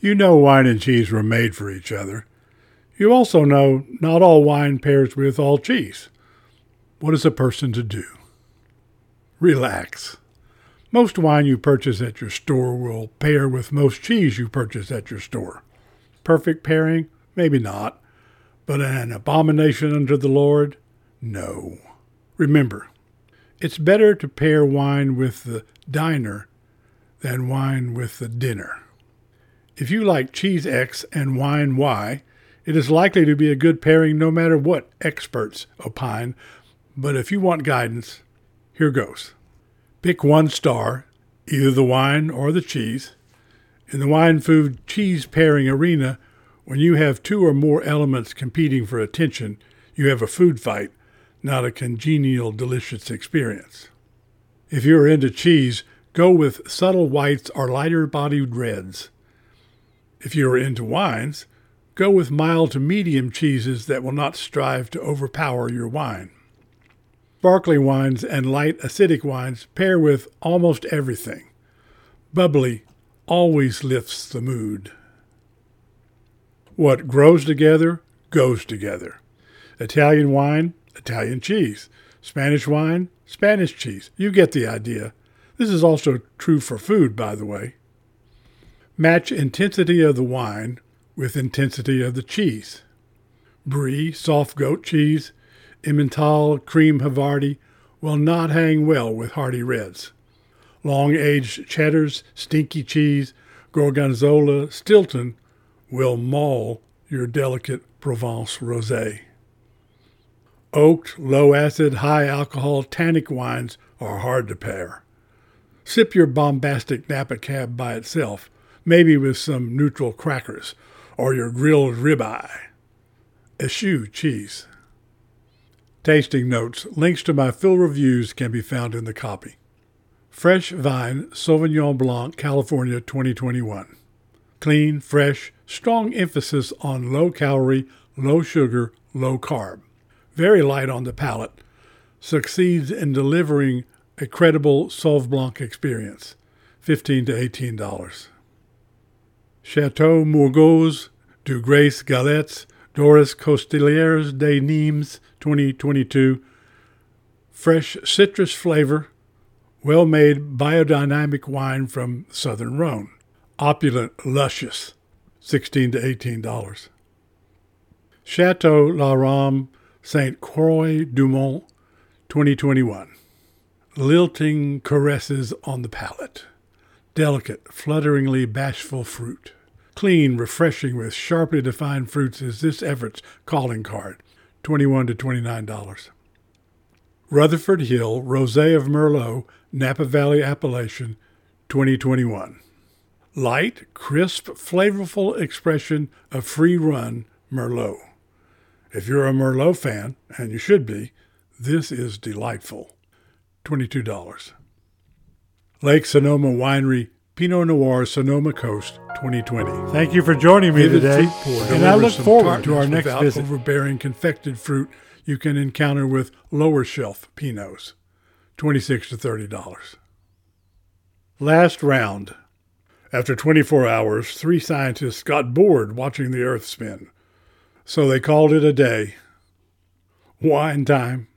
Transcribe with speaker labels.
Speaker 1: You know wine and cheese were made for each other. You also know not all wine pairs with all cheese. What is a person to do? Relax. Most wine you purchase at your store will pair with most cheese you purchase at your store. Perfect pairing? Maybe not. But an abomination unto the Lord? No. Remember, it's better to pair wine with the diner than wine with the dinner. If you like cheese X and wine Y, it is likely to be a good pairing no matter what experts opine. But if you want guidance, here goes. Pick one star, either the wine or the cheese. In the wine food cheese pairing arena, when you have two or more elements competing for attention, you have a food fight, not a congenial, delicious experience. If you are into cheese, go with subtle whites or lighter bodied reds. If you are into wines, go with mild to medium cheeses that will not strive to overpower your wine. Sparkling wines and light acidic wines pair with almost everything. Bubbly always lifts the mood. What grows together goes together. Italian wine, Italian cheese. Spanish wine, Spanish cheese. You get the idea. This is also true for food, by the way. Match intensity of the wine with intensity of the cheese. Brie, soft goat cheese, Emmental, cream Havarti will not hang well with hearty reds. Long aged cheddars, stinky cheese, Gorgonzola, Stilton will maul your delicate Provence rosé. Oaked, low acid, high alcohol tannic wines are hard to pair. Sip your bombastic Napa Cab by itself maybe with some neutral crackers, or your grilled ribeye. Eschew cheese. Tasting notes. Links to my full reviews can be found in the copy. Fresh Vine Sauvignon Blanc, California 2021. Clean, fresh, strong emphasis on low calorie, low sugar, low carb. Very light on the palate. Succeeds in delivering a credible Sauv Blanc experience. 15 to $18. Chateau Mourgues du Grès Galets Dorés Costières de Nîmes 2022. Fresh citrus flavor, well made biodynamic wine from Southern Rhone. Opulent, luscious, 16 to $18. Chateau La Rame St. Croix du Mont 2021. Lilting caresses on the palate delicate, flutteringly bashful fruit. Clean, refreshing, with sharply defined fruits is this effort's calling card, 21 to $29. Rutherford Hill Rosé of Merlot, Napa Valley Appellation, 2021. Light, crisp, flavorful expression of free run Merlot. If you're a Merlot fan, and you should be, this is delightful. $22. Lake Sonoma Winery, Pinot Noir, Sonoma Coast, 2020. Thank you for joining me today, and I look forward to our next visit. Overbearing confected fruit you can encounter with lower shelf Pinots, 26 to $30. Last round. After 24 hours, three scientists got bored watching the Earth spin, so they called it a day. Wine time.